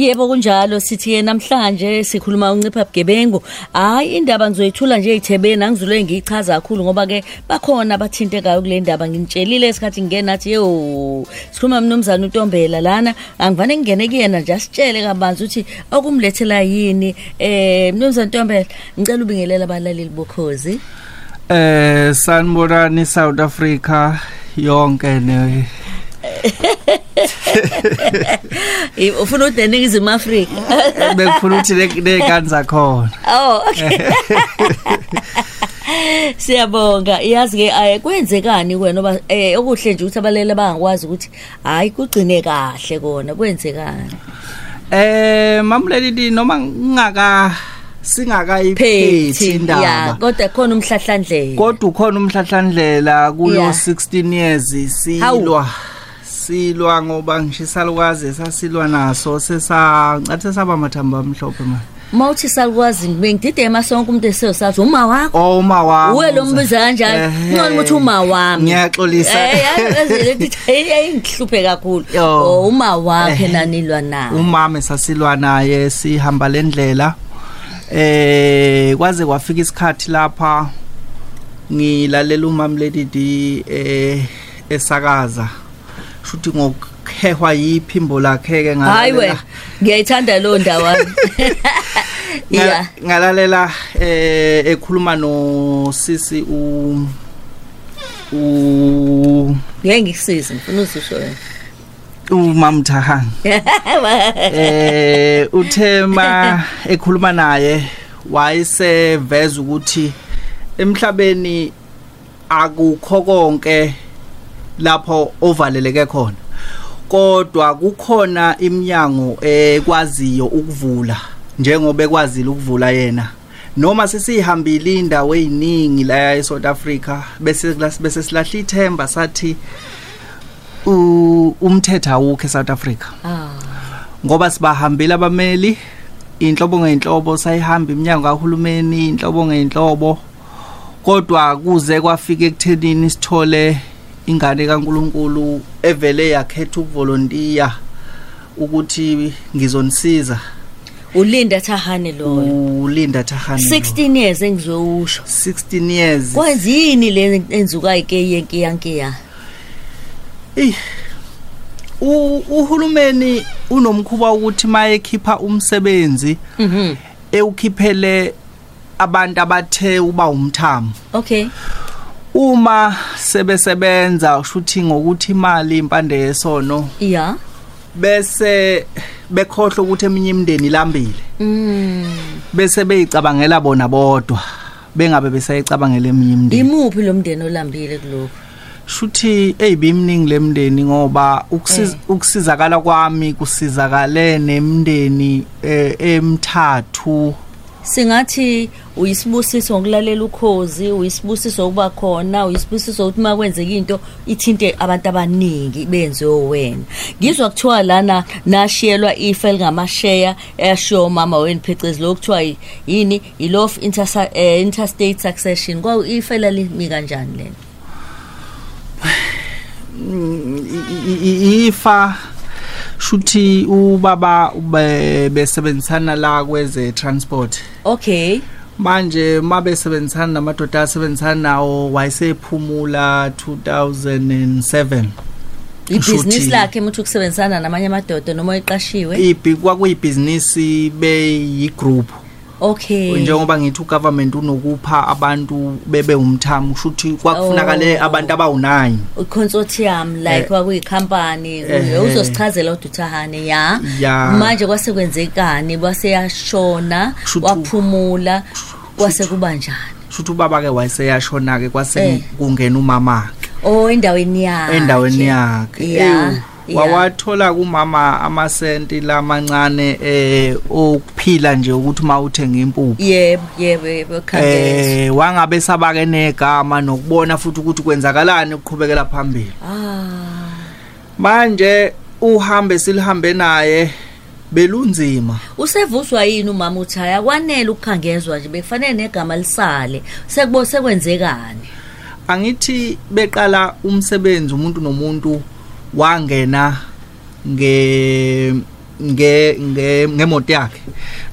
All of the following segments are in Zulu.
Yebo kunjalo sithi ke namhlanje sikhuluma uncipha bugebengu. Hayi indaba ngizoyithula nje eThebeni angizule ngiyichaza kakhulu ngoba ke bakhona abathintekayo kule ndaba nginitshelile esikhathi ngingena nathi yo sikhuluma mnumzana uNtombela lana angivane ngingene kuyena nje asitshele kabanzi ukuthi okumlethela yini eh mnumzana Ntombela ngicela ubingelela abalaleli bokhozi. Eh sanibonani South Africa yonke ne Eh, ufuna ukuthi neningizimu Afrika. Bekufuna ukuthi nekani zakhona. Oh okay. Siyabonga. Yazi ke ayi kwenzekani wena oba eh okuhle nje ukuthi abalele bangakwazi ukuthi hayi kugcine kahle kona kwenzekani? Eh mamlelidi noma ngingaka singakayiphethi indaba. kodwa khona umhlahlandlela. Kodwa ukhona umhlahlandlela kuyo Yeah. 16 years silwa silwa ngoba ngishisalukazi sasilwa naso sesa ngathi saba mathamba amhlophe manje. Mawuthi salukwazi bengidide emasonke umuntu eseyosathi uma wakho? Oh uma wami uwe lo mbiza kanjani? Ngicela ukuthi uma wami. Ngiyaxolisa. eh ayihluphe kakhulu. Oh uma wakhe nanilwa naye umama sasilwa naye sihamba lendlela eh kwaze kwafika isikhathi lapha ngilalela umamledidi eh esakaza. Shuthi ngokukhehwa yiphimbo lakhe ke hayi we ngiyayithanda lo ndawo yeah. ngalalela eh ekhuluma no sisi u u ngeke ngikusize ngifuna uzisho wena umamthahang. Eh uthema ekhuluma naye wayeseveza ukuthi emhlabeni akukho konke lapho ovaleleke khona. Kodwa kukhona iminyango ekwaziyo ukuvula njengoba ekwazile ukuvula yena. Noma sesihambile indawo eziningi la eSouth Africa bese bese silahla ithemba sathi umthetho awukho eSouth Africa. Ah. Ngoba sibahambile abameli inhlobo ngeinhlobo sayihamba iminyango kahulumeni inhlobo ngeinhlobo kodwa kuze kwafika ekuthenini sithole ingane kaNkuluNkulu evele yakhetha ukuvolontiya ukuthi ngizonisiza. Ulinda thahane loyo. Ulinda Thahane 16 years engizowusho. 16 years. Kwenzini le enzuka ike yenkiyankiya Eh u- uhulumeni unomkhuba ukuthi mayekhipha umsebenzi mhm. ewukhiphele abantu abathe uba umthamo. Okay. Uma sebesebenza ushuthi ngokuthi imali impande yesono. Yeah bese bekhohle ukuthi eminye imindeni ilambile. Mm. Bese beyicabangela bona bodwa bengabe besayicabangela eminye imindeni. Imuphi lo mndeni olambile kuloko shuthi eyibimningi lemndeni ngoba ukusiza ukusizakala kwami kusizakale nemndeni eh, emthathu. Singathi uyisibusiso ngokulalela ukhozi uyisibusiso ukuba khona uyisibusiso ukuthi uma kwenzeka into ithinte abantu abaningi benziwe wena ngizwa kuthiwa lana nashiyelwa ifa elingamasheya eyashiwo umama wenu phecelezi lokhu kuthiwa yi- yini? I-law of intersa- eh, interstate succession. Kwawu ifa elalimi kanjani lena? I- i- i- ifa shuthi ubaba ube- besebenzisana la kweze transport. Okay. Manje mabesebenzisana namadoda asebenzisana nawo wayesephumula 2007 ibhizinisi Shuthi- lakhe muthi ukusebenzisana namanye amadoda noma eqashiwe? Ibhi kwakuyibhizinisi beyigroup. Okay njengoba ngithi ugovernment unokupha abantu bebe umthamo shuthi kwakufunakale Oh. abantu abawunine consortium like Eh. kwakuyikhampani Ehhe. uzosichazela uduthahane ya Ya. manje kwasekwenzekani kwaseyashona Shuthu- waphumula kwase kuba njani shuthi ubaba ke wayeseyashona ke kwase Eh. kungena umama oh endaweni yakhe endaweni yakhe ya Ewu, wawathola kumama amasenti lamancane eh okuphila nje ukuthi mawuthenga impuphu. Yebo yebo khangezwe eh wangabe sabake negama nokubona futhi ukuthi kwenzakalani ukuqhubekela phambili. Ah. Manje uhambe silihambe naye belunzima. Usevuswa yini umama uthi haya kwanele ukukhangezwa nje bekufanele negama lisale sekubo sekwenzekani? Angithi beqala umsebenzi umuntu nomuntu wangena nge nge nge- ngemoto yakhe.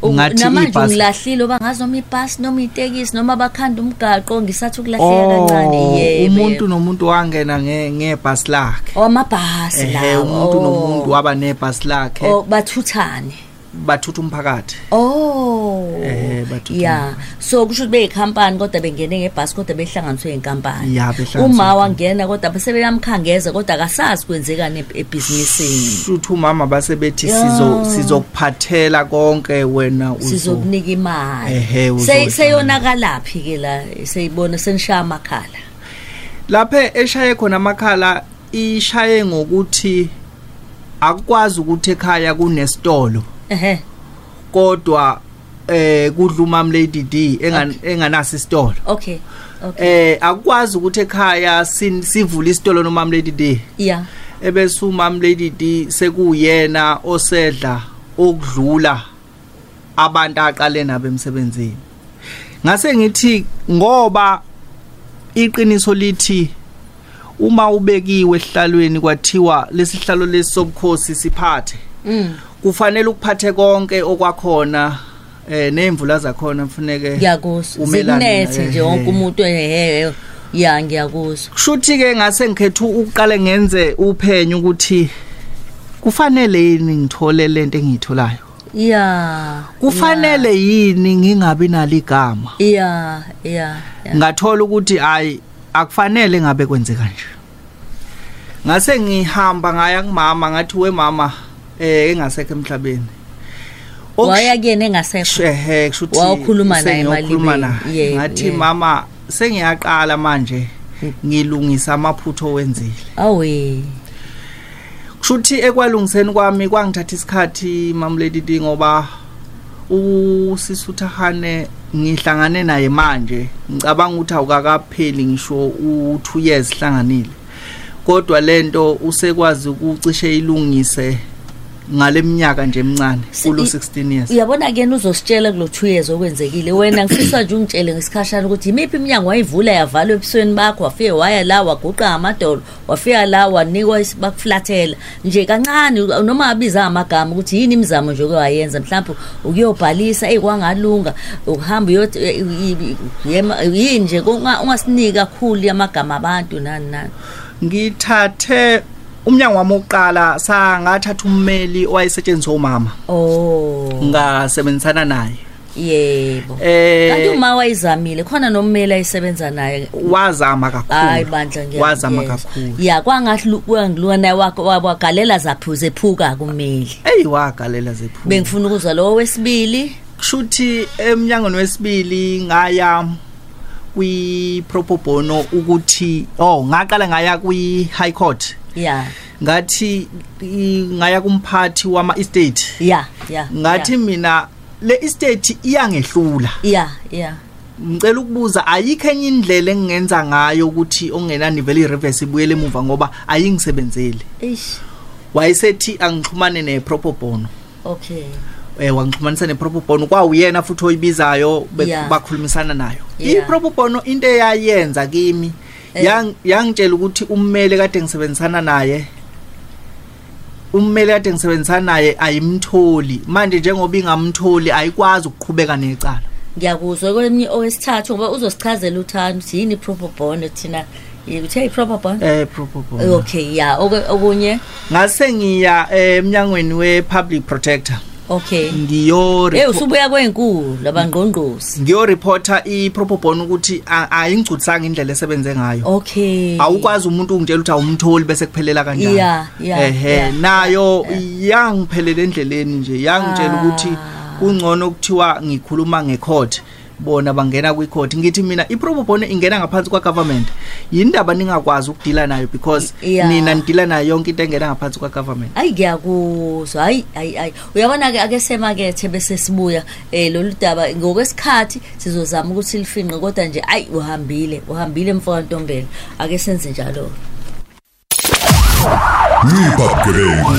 Ngathi namanje ibhasi ngilahlile oba ngazi noma ibhasi noma itekisi noma bakhanda umgaqo ngisathi ukulahleka kancane. Oh, yebo. umuntu nomuntu wangena nge- ngebhasi lakhe. Amabhasi ehe lawo umuntu oh. nomuntu waba nebhasi lakhe. Oh, bathuthane. Bathutha umphakathi Oh. Eh, bathutha Yeah. So kusho ukuthi beyikhampani kodwa bengene ngebhasi kodwa behlanganiswe inkampani. Ya, behlanganiswe Uma wangena kodwa bese beyamkhangeza kodwa akasazi kwenzekani ebhizinisini. shuthu umama base bethi Ya. sizo sizokuphathela konke wena Sizokunika imali. Seyonakalaphi ke la seyibona senishaya amakhala. laphe eshaye khona amakhala ishaye ngokuthi akwazi ukuthi ekhaya kunesitolo Ehhe. kodwa eh kudla umam Lady D engan- enganaso isitolo Okay. Okay. eh akwazi ukuthi ekhaya sivule isitolo nomam Lady D Yeah. ebese umam Lady D sekuyena osedla okudlula abantu aqale nabo emsebenzini ngase ngithi ngoba iqiniso lithi uma ubekiwe ehlalweni kwathiwa lesihlalo lesobukhosi siphathe Mm. Kufanele ukuphathe konke okwakhona eh nemvula zakhona umelane Zikunethe na- nje wonke umuntu ehe. Ya ngiyakuzwa. kushuthi ke ngase ngikhetha ukuqale ngenze uphenyo ukuthi kufanele yini ngithole lento engiyitholayo Yeah. kufanele yini ngingabi naligama. Yeah. Yeah. ngathola ukuthi hayi akufanele ngabe kwenzeka nje ngase ngihamba ngaya kumama ngathi we mama eh engasekho emhlabeni Waya kuyena engasekho. ehe kushuthi Wawukhuluma naye sengiyokhuluma emalibeni. naye. Yeah, ngathi mama sengiyaqala manje ngilungisa amaphutho wenzile Awe. kushuthi ekwalungiseni kwami kwangithatha isikhathi mamlady D ngoba usisuthahane ngihlangane naye manje ngicabanga ukuthi awukakapheli ngisho u2 years hlanganile kodwa lento usekwazi ukucishe ilungise ngaleminyaka nje emncane Si- kulo i- 16 years. Uyabona ke uzositshela kulo 2 years okwenzekile wena ngifisa nje ungitshele ngesikhashana ukuthi imiphi iminyango wayivula yavalwa ebusweni bakho wafike waya la waguqa amadolo wafika la wanikwa is- bakuflathela. Nje kancane u- noma abiza amagama ukuthi yini imizamo nje okwayenza mhlawumbe ukuyobhalisa eyikwangalunga ukuhamba uyothi e- i- i- yema- yini nje unga- ungasinika kakhulu amagama abantu nani nani. Ngithathe umnyango wami oqala sangathatha ummeli owayesetshenziswa umama. Oh. Ngasebenzisana naye. Yebo. Kanti eh uma wayizamile khona nommeli ayisebenza naye. Wazama hayi kakhulu bandla ngiya- wazama yes. kakhulu. Ya kwangathi lu- kwangilunga naye wakho wagalela zaphuze phuka kumeli eyi wagalela zephuma bengifuna ukuzwa lowo wesibili? Kushuthi emnyangweni wesibili ngaya kwi propobono ukuthi oh ngaqala ngaya kwi high court. Ya. Ngathi i- ngaya kumphathi wama estate. Ya ya ngathi mina le estate iyangehlula. Ya ya. Ngicela ukubuza ayikho enye indlela engingenza ngayo ukuthi ongenani vele i-reverse ibuyele emuva ngoba ayingisebenzeli? Ish wayesethi angixhumane ne-propobono okay. Eh wangixhumanisa ne-propobono kwawuyena futhi oyibizayo be- Yeah. bakhulumisana nayo. Yeah. i-propobono into eyayenza kimi Eh. Yang- yangitshela ukuthi ummeli kade ngisebenzisana naye. Ummeli kade ngisebenzisana naye ayimtholi. Manje njengoba ingamtholi ayikwazi ukuqhubeka necala. Ngiyakuzwa kweminye owesithathu ngoba uzosichazela uthando. Ukuthi yini i-proper bond thina? Uthe i-proper bond? Eh propobono okay ya. Oku- okunye? Ngase ngiya eh, emnyangweni we-public protector. Okay. Ngiyo hey usubuya kwenkulu labangqongqosi ngiyo reporter i-propobono ukuthi a- ayingigculisanga indlela esebenze ngayo. Okay. Awukwazi umuntu ungitshela ukuthi awumtholi bese kuphelela kanjani? Yeah, yeah, ehe yeah, nayo yangiphelela endleleni nje yangitshela Ah. ukuthi kungcono kuthiwa ngikhuluma ngecourt bona bangena kwi-court ngithi mina i-probobone ingena ngaphansi kwa-government yindaba ningakwazi ukudila nayo because Yeah. nina nidila nayo yonke into engena ngaphansi kwa-government. Hayi ngiyakuzwa. Hayi hayi hayi. Uyabona-ke ake semakethe bese sibuya um lolu daba. Ngokwesikhathi sizozama ukuthi lifinqe kodwa nje ayi uhambile uhambile mfokantombela ake senze njalo. Ncipha bugebengu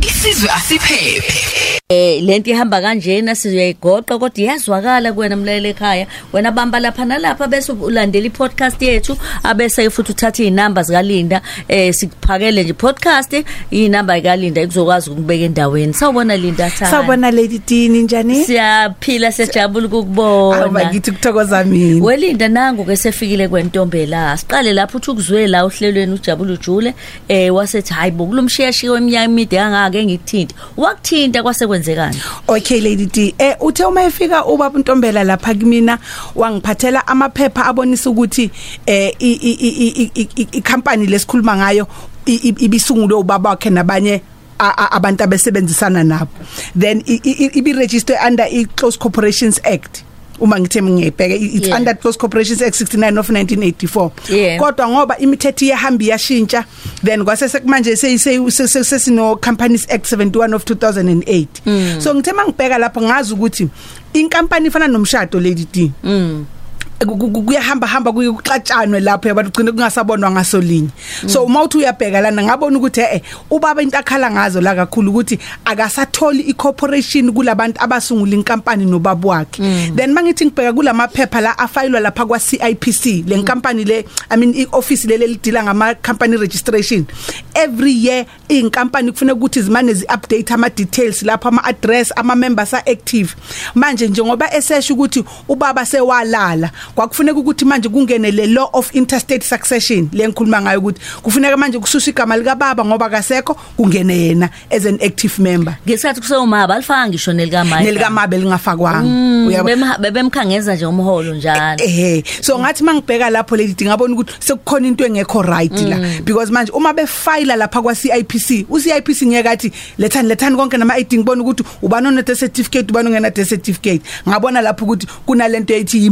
isizwe asiphephe. Eh lento ihamba kanjena siyayigoqa kodwa iyazwakala kuwena mlaleli ekhaya. Wena bamba lapha nalapha bese ulandela i-podcast yethu abese futhi uthatha iy'namba zikalinda. Eh sikuphakele nje podcast iy'namba zikalinda ikuzokwazi ukubeka endaweni. Sawubona linda thana Sawubona Lady Dini njani? siyaphila siyajabula Awuba ukukubona ngithi kuthokoza mina. welinda nangu ke sefikile kwentombela. Siqale lapho uthi ukuzwe la ohlelweni ujabula ujule. Eh wasethi hayi bo kulomshiyashiya weminyaka emide kangaka ngikuthinte wakuthinta kwase kwenzekani Okay Lady D. Eh uthe uma efika ubaba Ntombela lapha kimina wangiphathela amaphepha abonisa ukuthi eh i i i i- i i company lesikhuluma ngayo i- i- ibisungulwe ubaba wakhe nabanye a- a- abantu abesebenzisana nabo. Then i- i- i- ibi registered under i Close Corporations Act. Uma ngithe ngiyibheke it's Yeah. under Close Corporations Act 69 of 1984 Yeah. kodwa ngoba imithetho iyahamba iyashintsha then kwase sekumanje sesino Companies Act 71 of 2008 so ngithe mangibheka lapho ngazi ukuthi inkampani ifana nomshado lady D mm ku- ku- ku- kuyahamba hamba kuxatshanwe lapho yabantu ugcine kungasabonwa ngasolinye so uma uthi uyabheka lana ngabona ukuthi eh ubaba into akhala ngazo la kakhulu ukuthi akasatholi icorporation kulabantu abasungula inkampani nobaba wakhe. Then mangithi ngibheka kulamaphepha la afayilwa lapha kwa CIPC le nkampani le i mean ioffice lele lidila ngama company registration. Every year inkampani kufanele ukuthi zimane ziupdate ama details lapha ama address ama members are active manje njengoba esesha ukuthi ubaba sewalala kwakufuneka ukuthi manje kungene le law of interstate succession le ngikhuluma ngayo ukuthi kufuneka manje kususwa igama lika baba ngoba kasekho kungene yena as an active member. Ngesikhathi kusewumaba alifaka ngisho nelikamayi nelika mabe lingafakwanga uyabo bebemkhangeza nje umholo njalo. Ehe so ngathi mangibheka lapho leli ngabona ukuthi sekukhona into engekho right la. Because manje uma befile lapha kwa CIPC u CIPC ngeke athi lethani lethani konke nama ID ngibona ukuthi ubani one death certificate ubani ongena death certificate. Ngabona lapho ukuthi kunalento ethi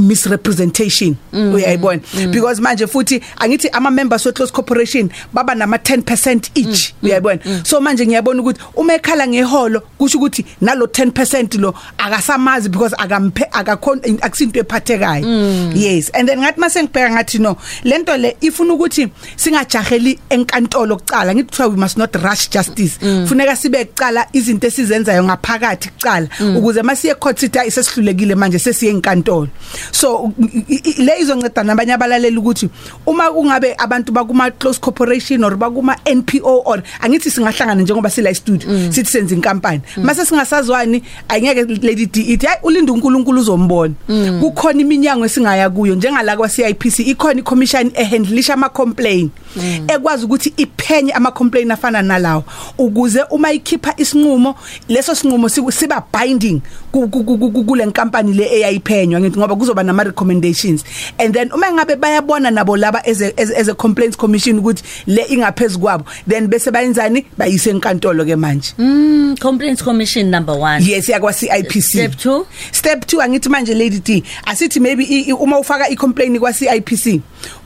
misrepresentation uyayibona because manje futhi angithi ama members we close corporation baba nama 10% each uyayibona so manje ngiyabona ukuthi uma ekhala ngeholo kusho ukuthi nalo 10% lo akasamazi because akamphe akakhona akusinto ephathekayo. Yes and then ngathi mase ngibheka ngathi no lento le ifuna ukuthi singajaheli enkantolo kucala. Ngithi kuthiwa we must not rush justice. Funeka sibe kucala izinto esizenzayo ngaphakathi kucala ukuze masiye court sithi ayisesihlulekile manje sesiye enkantolo. So i- i- le izonceda nabanye abalaleli ukuthi uma kungabe abantu bakuma close corporation or bakuma NPO or angithi singahlangana njengoba sila studio sithi senza inkampani. Mase singasazwani ayengeke lady D ithi hayi ulinda uNkulunkulu uzombona. Kukhona iminyango esingaya kuyo njengala kwa CIPC ikhona i-commission ehandlisha ama complaint ekwazi ukuthi iphenye ama complaint afana nalawo ukuze uma ikhipha isinqumo leso sinqumo siku- siba binding ku- ku- ku- ku- kule nkampani le eyayiphenywa ngithi ngoba kuzoba nama recommendations. And then uma ngabe bayabona nabo laba as a, as, as a complaints commission ukuthi le ingaphezulu kwabo then bese bayenzani? Bayise enkantolo ke manje. Mm complaints commission number 1 yes yakwa CIPC Step two? step 2 angithi manje lady D asithi maybe uma ufaka i complaint kwa CIPC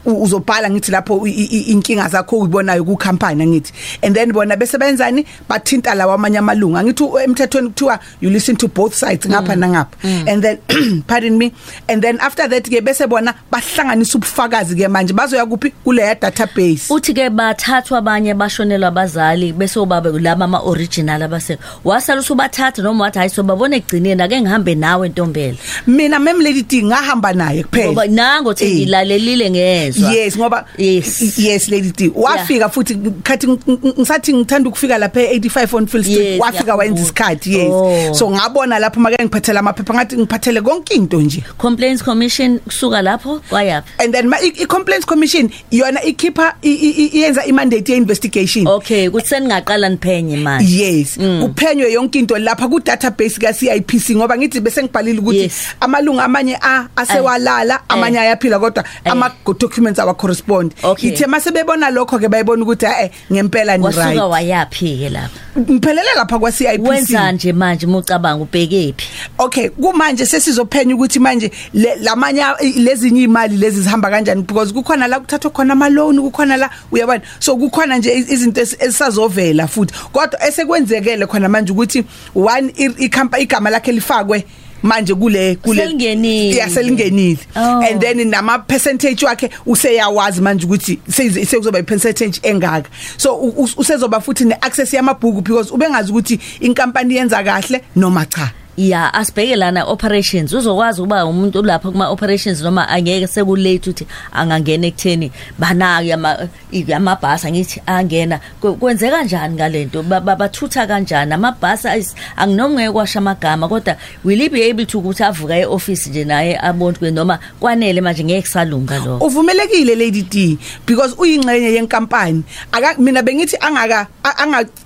uzobhala ngithi lapho inkinga zakho uyibonayo ku company angithi. And then bona bese benzani bathinta lawa amanye amalungu angithi u- emthethweni kuthiwa you listen to both sides ngapha nangapha. And then pardon me. And then after that ke bese bona bahlanganisa ubufakazi ke manje bazoya kuphi kule database uthi ke bathathwa abanye bashonelwa abazali bese ubaba laba ama original abase wasala usubathatha noma wathi hayi sobabona egcineni ake ngihambe nawe ntombela mina mem lady D ngahamba naye ngoba kuphela nango thi Eh. ngilalelile ngezwe yes ngoba Yes. yes lady D wafika futhi khathi ng- ng- ngisathi ngithanda ukufika lapha e85 on Phil Street Yes, wafika wenza ngiyakhumbula. isikhathi yes Oh. so ngabona lapho make ngiphathela amaphepha ngathi ngiphathele konke into nje complaints commission kusuka lapho kwayaphi? And then ma- i i- complaints commission yona ikhipha i- i- i- iyenza imandate ye investigation okay kuthi seningaqala niphenye manje. Yes kuphenywe yonke into lapha ku database ka CIPC ngoba ngithi bese ngibhalile ukuthi Yes. amalunga amanye a asewalala amanye ayaphila kodwa Eh. ama documents awa correspond Okay. ithe mase bebona lokho ke bayibona ukuthi eh ngempela ni wasuka right wayaphi ke lapha ngiphelele lapha kwa CIPC wenza nje manje mucabanga ubhekephi okay kumanje sesizophenya ukuthi manje le- lamanye a- lezinye imali lezi zihamba kanjani? Because kukhona la kuthathwa khona ama loan kukhona la uyabona? So kukhona nje iz- izinto esi- esisazovela futhi. Kodwa esekwenzekele khona manje ukuthi one i- ikhamba igama lakhe lifakwe manje kule kule Selingenile. yaselingenile Oh. and then nama percentage wakhe useyawazi manje ukuthi sekuze- sekuzoba i percentage engaka. So u- u- usezoba futhi ne access yamabhuku because ubengazi ukuthi inkampani yenza kahle noma cha. Ya asibheke lana operations. Uzokwazi ukuba umuntu lapha kuma operations noma angeke sekulate uthi angangena ekutheni banaki ama amabhasi angithi angena. Kwe- kwenzeka kanjani ngalento? Ba- ba- bathutha kanjani? Amabhasi ayis- anginoma ngeke kwasha amagama kodwa will he be able to ukuthi avuka eoffice nje naye abone ukuthi noma kwanele manje ngeke salunga lo uvumelekile lady D because uyingxenye yenkampani. Aka mina bengithi angaka a-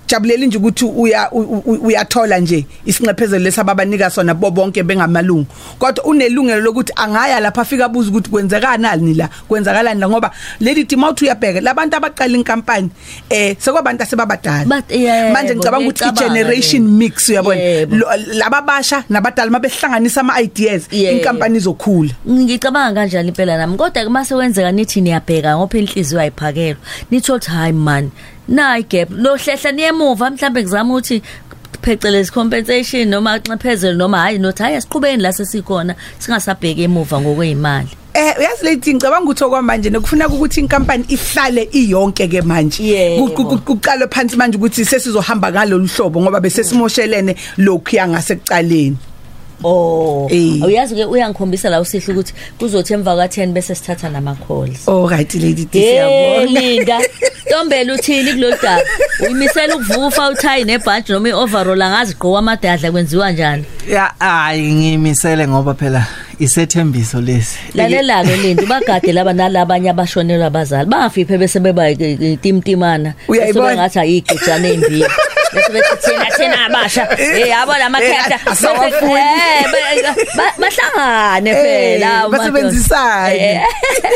angajabuleli nje ukuthi uya u- u- uyathola nje isinxephezelo lesababanika sona bo bonke bengamalungu kodwa unelungelo lokuthi angaya lapha afika abuza ukuthi kwenzakalani la kwenzakalani la ngoba lady D mawuthi uyabheka labantu abaqala inkampani eh sekwabantu asebabadala But, yebo, manje ngicabanga ukuthi ngiyacabanga i-generation le. mix uyabona Yebo. Lo- laba basha nabadala mabehlanganisa ama ideas Yebo. inkampani izokhula ngicabanga kanjalo impela nami kodwa ke mase wenzeka nithi niyabheka ngoba inhliziyo ayiphakelwa nithi othi hayi man nayi gap lo hlehla niyemuva mhlambe ngizama ukuthi phecelezi compensation noma nxephezelo noma hayi nothi hayi asiqhubeni la sesikhona. Singasabheki emuva ngokwezimali Eh uyazi lady ngicabanga ukuthi okwamanje nekufuna ukuthi inkampani ihlale iyonke ke manje kuqalwe phansi manje ukuthi sesizohamba ngalolu hlobo ngoba bese simoshelene lokhu yangasekucaleni oh. Eh. uyazi ke uyangikhombisa la usihle ukuthi kuzothi emva ka10 bese sithatha nama calls oh right lady D Hey siyabona. Linda. Ntombela uthini kulolu daba uyimisela ukuvuka uthayi nebhaji noma ioverall angazi gqoka amadadla kwenziwa njani? Ya hayi ngimisele ngoba phela isethembiso lesi. Lalela ke Linda ubagade laba nalabanye abashonelwa abazali bafiphe bese beba itimtimana Uyayibona? ngathi ayigejana embi bese bethi thina thina abasha. Eh yabo lamakhehla Eh, bahlangane Eh, phela basebenzisane. Eh,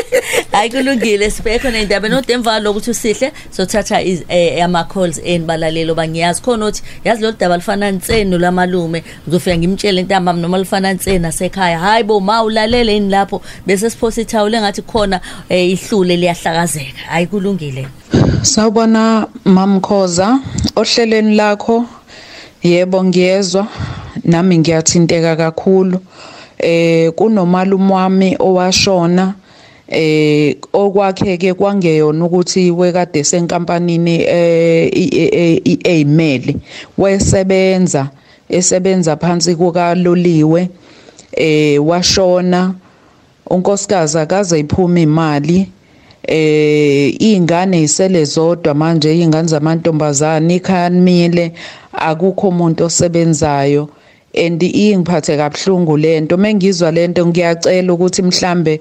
hayi kulungile sibekho nendaba nodemva lokuthi usihle sothatha eh, ama calls enibalalelo bangiyazi khona ukuthi yazi lo daba lifana nseni lamalume. Ngizofika ngimtshele intambama noma lifana nseni nasekhaya. Hayi bo ma ulalele yini lapho bese siphosa ithawule ngathi khona eh, ihlule liyahlakazeka hayi kulungile Sawubona Mamkhoza ohlelweni lakho yebo ngiyezwa nami ngiyathinteka kakhulu eh kunomalume wami owashona eh okwakheke kwangeyona ukuthi wekade senkampanini eh iAmeli wesebenza esebenza phansi kukaloliwe eh washona. Unkosikazi akaze iphuma imali. Eh ingane isele zodwa manje ingane zamantombazane ikhamile akukho umuntu osebenzayo. And ingiphathe kabuhlungu lento mengizwa lento ngiyacela ukuthi mhlambe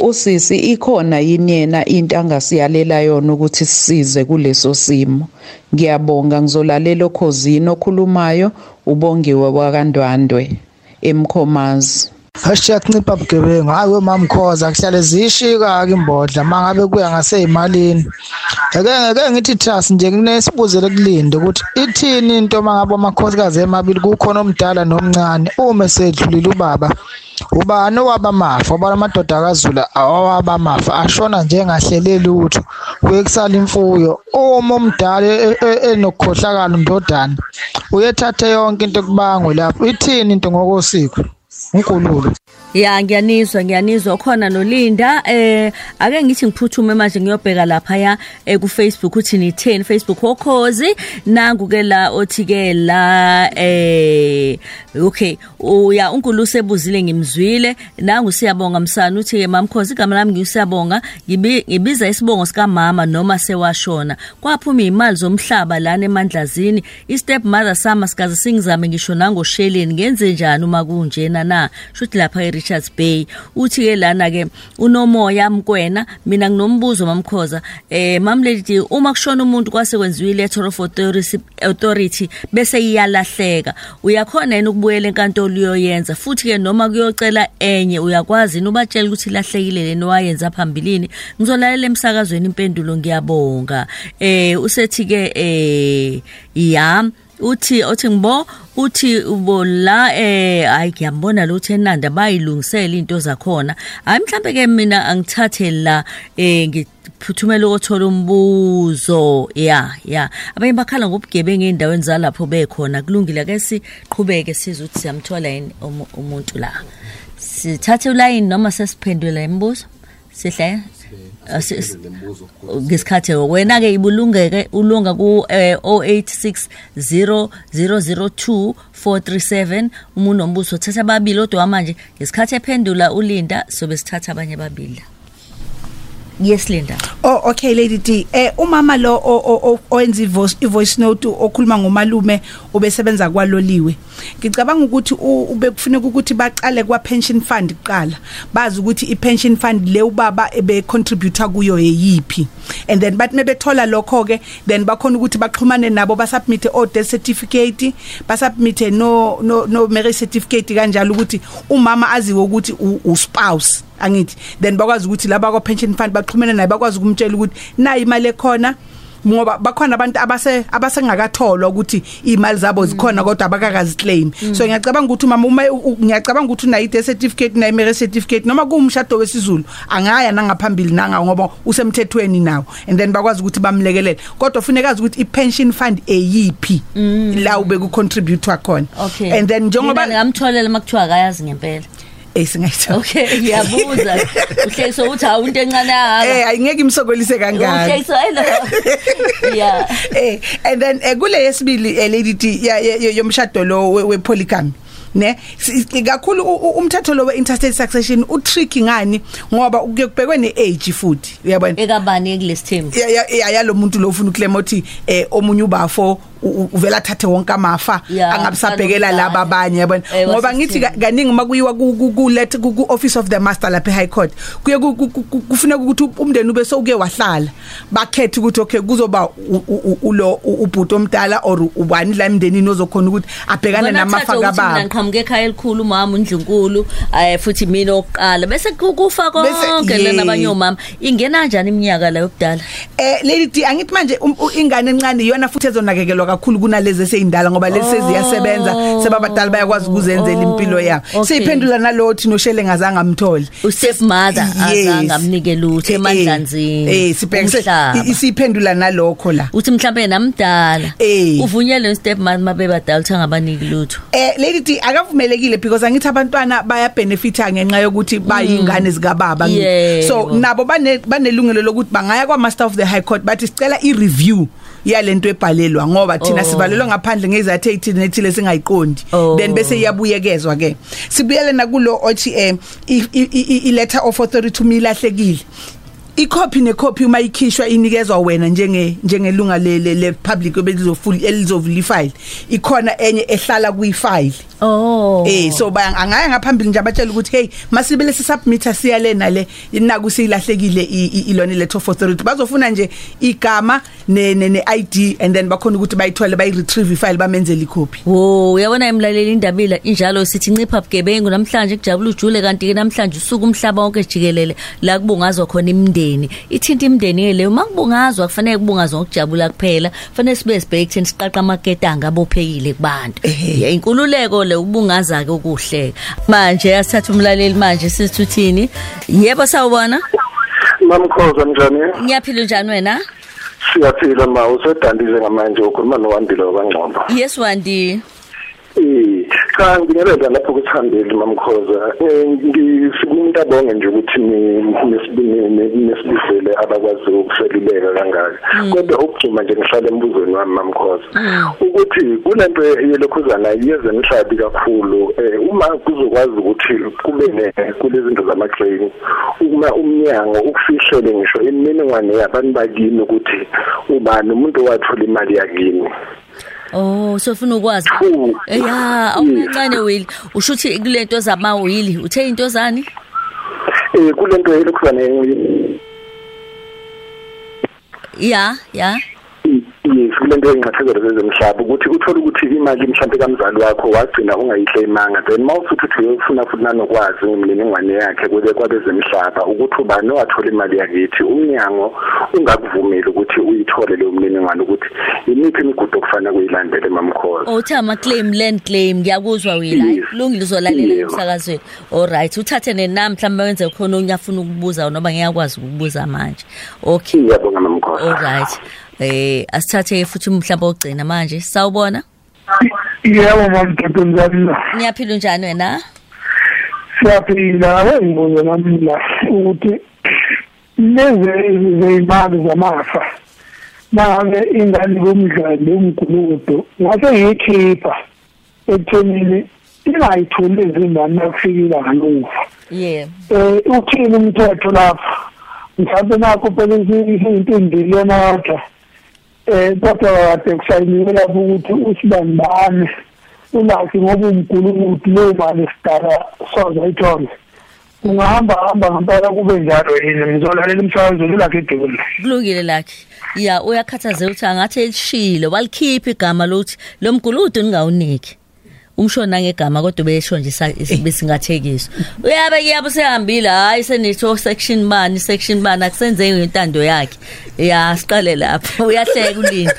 usisi ikhona yini yena into angasiyalela yona ukuthi sisize kuleso simo? Ngiyabonga ngizolalela okhozini okhulumayo ubongiwe wakandwandwe emkhomazi. Asiyakuncipha bugebengu. Hayi wemamkhoza kuhlale zishika ke imbodla. Mangabe kuya ngaseyimalini. Ake ngeke ngithi trust nje kunesibuzele kulinde ukuthi ithini into mangabe amakhosikazi emabili kukhona omdala nomncane uma sedlulile ubaba? Ubani owaba mafa? Ubani amadoda akazula awaba mafa? Ashona nje engahleleli lutho kuyekusala imfuyo. Uma omdala e- e- enokukhohlakala ndodana uyethathe yonke into kubangwe lapho. Ithini into ngokosiko? uNkulunkulu Ya ngiyanizwa ngiyanizwa khona nolinda. Eh ake ngithi ngiphuthume manje ngiyobheka lapha ya eh, ku Facebook uthi nitheni? Facebook okhozi nangu ke la othi ke la eh okay. Uya uNkulunkulu sebuzile ngimzwile. Nangu siyabonga msana uthi ke mamkhozi igama lami ngiyusiyabonga. Ngibi- ngibiza isibongo sika mama noma sewashona. Kwaphuma imali zomhlaba lana emandlazini. Istep mother sama sikaze singizame ngisho nangosheleni ngenze njani uma kunjena na? Shuthi lapha eRichards Bay. Uthi ke lana ke unomoya mkwena mina nginombuzo mamkhoza. Eh mamlady uma kushona umuntu kwase kwenziwa iletter of authority authority bese iyalahleka uyakhona yena ukubuyela enkantolo uyoyenza? Futhi ke noma kuyocela enye uyakwazi yini ubatshela ukuthi ilahlekile leni wayenza phambilini? Ngizolalela emsakazweni impendulo ngiyabonga. Eh usethi ke eh ya uthi othi ngibo uthi ubo la eh hayi ngiyambona lo tenanda bayilungisela into zakhona. Hayi mhlambe ke mina angithathe la eh ngiphuthumela ukuthola umbuzo. Ya ya. Abanye bakhala ngobugebengu endaweni zalapho bekhona. Kulungile ke siqhubeke size ukuthi siyamthola yini umu- umuntu la? Sithathe ulayini noma sesiphendula imibuzo? Sihle? Asi- s- ngesikhathi wena ke ibulungeke ulunga ku eh, 0860 002 umuntu nombuso thatha ababili odwa manje. Ngesikhathi ephendula ulinda sobe sithatha abanye ababili. Yes linda. Oh okay lady D eh umama lo o- o- o- owenza ivoice ivoice note okhuluma ngomalume obesebenza kwaloliwe. Ngicabanga ukuthi u- ube kufuneka ukuthi baqale kwa pension fund kuqala. Bazi ukuthi i pension fund le ubaba ebe contributor kuyo eyipi and then bathi mebethola lokho ke then bakhona ukuthi baxhumane nabo ba submit o death certificate ba submit no no no marriage certificate kanjalo ukuthi umama aziwe ukuthi u- u spouse angithi. Then bakwazi ukuthi laba kwa pension fund baxhumene naye bakwazi ukumtshela ukuthi nayi imali ekhona ngoba bakhona abantu abase abasengakatholwa ukuthi imali zabo zikhona kodwa abakakazi claim so ngiyacabanga ukuthi mama uma u- u- ngiyacabanga ukuthi unayi death certificate nayi marriage certificate noma kuumshado wesizulu angaya nangaphambili nanga ngoba usemthethweni nawo and then bakwazi ukuthi bamlekelele. Kodwa kufuneka azi ukuthi i pension fund eyipi la ube ku contribute khona. Okay. And then njengoba ngamtholela makuthiwa akayazi ngempela. Eh singayithola okay ngiyabuza. Uhlekiso uthi hawu into encane eh yaka ayingeke imsokolise kangaka. Uhlekiso hello. Yeah. Eh and then eh, kule yesibili eh, lady yomshado lo we- we-polygamy ne? Kakhulu umthetho lo we-interstate succession utricky ngani? Ngoba kuye kubhekwe ne-age futhi uyabona? Ekabani kulesithembu ya ya- ya- yalo muntu lo ufuna uklema uthi eh omunye ubafo uvela thathe wonke amafa Ya, angabisabhekela kanjalo. laba abanye yabona Eh, ngoba ngithi ka- wasesithembu. kaningi makuyiwa ku- ku ku- let ku ku- office of the master lapha e high court kuye ku- ku- ku- kufuneka ukuthi umndeni ube sowuke wahlala bakhethe ukuthi okay kuzoba u- u- u- ulo u- ubhuti omdala or ubani la emndenini ozokhona ukuthi abhekane namafa mina kababa ngiqhamuke ekhaya elikhulu umama undlu nkulu eh futhi mina oqala bese ku- kufa Bese- konke lena yeah. abanye omama ingena kanjani iminyaka la yokudala Eh lady D angithi manje um- u- ingane encane iyona futhi ezonakekelwa kakhulu kunalezi eseyindala ngoba lezi seziyasebenza sebabadala bayakwazi ukuzenzela impilo yabo okay. seyiphendula nalothi noshele ngazange amtholi ustep mother Yes. azange amnike lutho Eh, emandlanzini eh sibhekise umhlaba. i- isiphendula nalokho la uthi mhlambe namdala Eh. uvunyelwe step mother mabebadala uthi angabaniki lutho Eh lady D akavumelekile because angithi abantwana baya benefita ngenxa yokuthi bayingane zika baba ngithi. Yebo. so nabo bane banelungelo lokuthi bangaya kwa master of the high court bathi sicela i review yalento ebhalelwa ngoba thina Oh. sivalelwa ngaphandle ngezathu ezithile nethile singayiqondi. Oh. then bese iyabuyekezwa ke. Sibuyele nakulo othi eh i- i i- i letter of authority umilahlekile ikhophi nekhophi uma ikhishwa inikezwa wena njenge njengelunga le le, le public ebelizofuli elizovula file ikhona enye ehlala kuyi file oh. Eh so baya angaya ngaphambili nje abatshela ukuthi hey masibe lesi submitter siyalena le inaku silahlekile i- i- ilona letter of authority. Bazofuna nje igama ne ne ne ID and then bakhona ukuthi bayithole bayi retrieve file bamenzele icopy wo uyabona emlaleli indabila injalo sithi ncipha bugebengu namhlanje kujabula ujule kanti ke namhlanje usuku umhlaba wonke jikelele la kubungazwa khona imndeni ithinta imndeni leyo makubungazwa kufanele kubungazwa ngokujabula kuphela. Kufanele sibe sibheke ekutheni siqaqa amaketanga abophekile kubantu. Ehhe. Yeah, inkululeko le ubungaza ke ukuhleka manje asithatha umlaleli manje sisithuthini yebo sawubona? Mamkhoza njani ngiyaphila njani wena? Siyaphila ma usedandize ngamanje ukhuluma nowandile wakangcobo yes wandi. Eh, cha ngibingelela lapho kuthambile mamkhoza Eh, ngifuna into abonge nje ukuthi ni- nisibini- ni- nisibizele abakwazi ukuseluleka kangaka. Kodwa ukugcuma nje ngihlale embuzweni wami mamkhoza ukuthi kulento yelokhuzana yezemhlabi kakhulu eh, uma kuzokwazi ukuthi kube ne- kulezi zinto zama-grain uma umnyango ukufihlele ngisho imininingwane yabantu bakini ukuthi ubani umuntu owathola imali yakini. Oh sofuna ukwazi? Phu. ya awuncane wili ushuthi kulento zamawili uthe into zani? Eh kulento yelokhuzana ya ya. yes kulento yengqaphezelo zezemhlaba ukuthi uthola ukuthi imali mhlawumbe kamzali wakho wagcina ungayiclaimanga then mawufuthi uthi uyofuna futhi nanokwazi ngemininingwane yakhe kube kwabezemhlaba ukuthi ubani owathola imali yakithi umnyango ungakuvumeli ukuthi uyithole leyo mniningwane ukuthi imiphi imigudu okufanele kuyilandele mamkhoza Uthi ama claim land claim ngiyakuzwa wena. Yes. kulungile uzolalela Yebo. emsakazweni. Alright uthathe nenami mhlawumbe wenze khona onyafuna ukubuza noma ngiyakwazi ukubuza manje. Okay. Iyabonga mamkhoza alright eh asithathe futhi mhlawumbe ogcina manje. Sawubona? Yebo mamthetho njani la ngiyaphila njani wena? Siyaphila. Ake ngibuze nami la ukuthi lezi zeyimali zamafa nangabe ingane bomdlali womgulukudu ngase ngiyikhipha ekuthenini ingayitholi izingane nakufikile ngalufa yeah. Eh uthini umthetho lapha? Mhlawumbe nakho phela into indiliyona yodwa eh kodwa kade kusayiniwe lapho ukuthi usibambane ulakhe ngoba umgulukudu leyo mali sidala soze ayithole ungahamba hamba ngempela kube njalo yini? Ngizolalela umsakazo lulakhe edule kulungile lakhe ya uyakhathaze ukuthi angathi elishilo. Walikhipha igama lokuthi lo mguludu ningawuniki. Umshona ngegama kodwa besho nje sa- besingathekiswa. Uyabe kuyabo sehambile hayi senitho section bani section bani akusenzeki ngentando yakhe. Ya siqale lapho uyahleka ulinda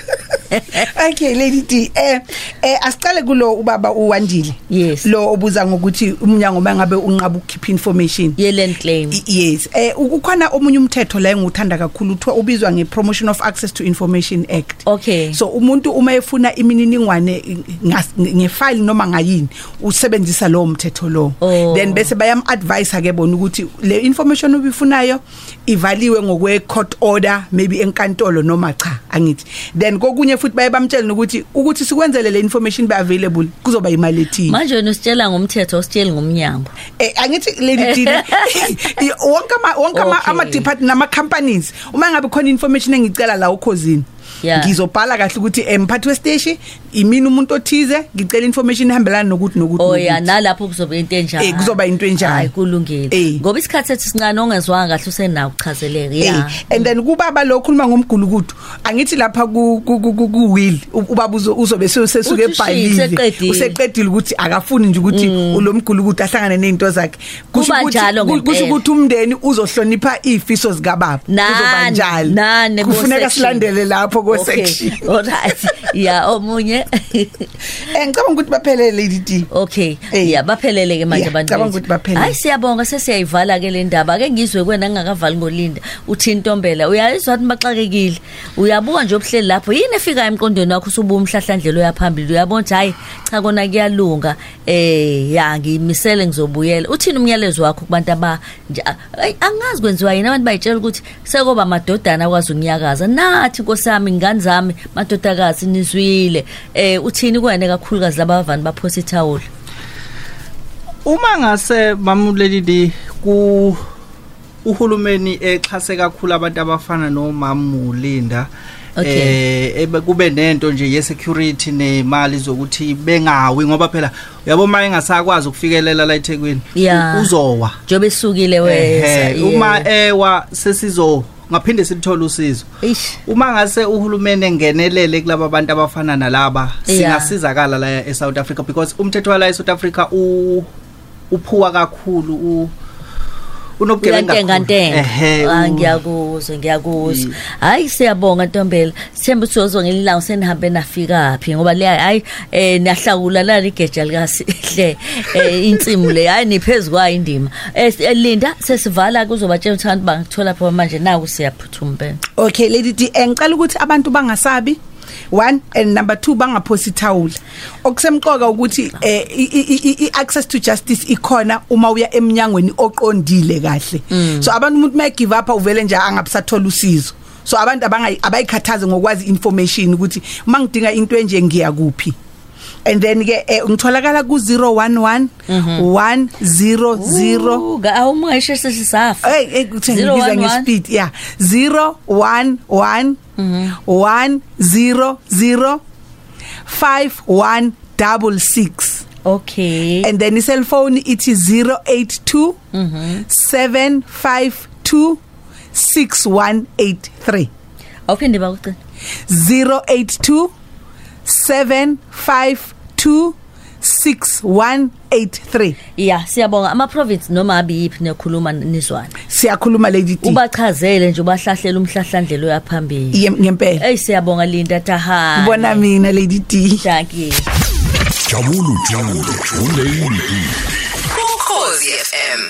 okay lady D eh eh asiqale kulo ubaba uwandile. Yes. lo obuza ngokuthi umnyango mangabe unqaba ukukhipha information. Ye land claim. I- yes. Eh ukukhona omunye umthetho la enguthanda kakhulu uthiwa ubizwa ngepromotion of access to information act. Okay. So umuntu uma efuna imininingwane ngas- ngefile noma ngayini usebenzisa lowo mthetho lo Oh. then bese bayam advise ke bona ukuthi le information obifunayo ivaliwe ngokwe court order maybe enkantolo noma cha angithi then kokunye futhi baye bamtshela ukuthi ukuthi sikwenzele le information be available kuzoba imali ethini manje wena usitshela ngomthetho usitsheli ngomnyango eh angithi lady Dina wonke ama wonke ama Okay. ama department nama companies uma ngabe khona information engicela la ukhosini Yeah. ngizobhala kahle ukuthi emphathi westeshi imini umuntu othize ngicela information ehambelana nokuthi nokuthi Oh ya nokuthi. nalapho kuzoba into enjani Eh, kuzoba into enjani. hayi kulungile Eh. ngoba isikhathi sethu sincane ongezwanga kahle usenawo ukuchazeleka Eh, ya and then kubaba lo khuluma ngomgulukudu angithi lapha ku ku- ku ku- ku will ubaba uzo- uzobe sesuke Uthi shi, ebhalile useqedile. useqedile ukuthi akafuni nje ukuthi lo mgulukudu ahlangane nezinto zakhe Kusho Kuba ukuthi- njalo ku- kusho ngempela. ukuthi umndeni uzohlonipha ifiso zika baba kuzoba Nani, njalo nani kufuneka ko-section. silandele lapho ko Okay, section alright ya omunye eh ngicabanga ukuthi baphelele lady D okay. Eh. ya baphelele ke manje Yeah, abantu ngicabanga bethu. ukuthi baphelele. hayi siyabonga sesiyayivala ke le ndaba. Ake ngizwe kwena ngingakavali ngolinda. Uthi intombela uyayizwa ukuthi baxakekile uyabuka nje obuhleli lapho. Yini efika emqondweni wakho usubuya umhlahlandlela uyaphambili uyabona ukuthi hayi cha kona kuyalunga. Eh ya ngimisele ngizobuyela. Uthini umyalezo wakho kubantu aba nje Ayi, angazi kwenziwa yini? Abantu bayitshela ukuthi sekoba madodana akwazi ukunyakaza nathi nkosi yami ingane zami? Madodakazi nizwile. Eh uthini kwene kakhulukazi labavani baphosa ithawula? Uma ngase mamulelidi ku uhulumeni exhase kakhulu abantu abafana noMamulinda Okay. eh kube nento nje ye security nemali zokuthi bengawi ngoba phela yabo maye engasakwazi ukufikelela la eThekwini uzowa. Njobe esukile wesa uma ewa sesizo ngaphinde silithola usizo. Uma ngase uhulumeni engenelele kulabo bantu abafana nalaba singasizakala la eSouth Africa because umthetho wala eSouth Africa u uphuwa kakhulu u unobugebenga uyantenga kakhulu. ntenga ehe ah ngiyakuzwa ngiyakuzwa Yi- hayi siyabonga ntombela. Sithemba ukuthi uzozwa ngelilango senihambe nafika phi ngoba le hayi eh niyahlakula la igeja likasihle eh insimu le. Hayi niphezulu kwayo indima eh linda sesivala kuzobatshela ukuthi abantu bangithola pha manje naku siyaphuthuma phela okay lady D eh, ngicela ukuthi abantu bangasabi? One and number 2 bangaphosi thawula okusemqoka ukuthi eh i- i- i- i access to justice ikhona uma uya eminyangweni oqondile kahle. So abantu umuntu may give up uvele nje angabusathola usizo. So abantu abangayi abayikhathaze ngokwazi information ukuthi mangidinga into enje ngiya kuphi? And then ke eh, ngitholakala ku 011 100 mhm. awumngeshe sesisafa. Hey, ngibiza 011. ngespeed yeah. 011 100 mhm. 5166 okay. And then cell phone it is 082 mhm. 752 6183 awuphinde bakucina 082 752 6183 ya siyabonga. Ama province noma abiyiphi nekhuluma nizwana siyakhuluma lady D ubachazele nje ubahlahlela umhlahlandlelo yaphambili Ye- ngempela. Hey siyabonga Linda Tahani. Ubona mina lady D thank you Jabulu Jule, Jule Ukhozi FM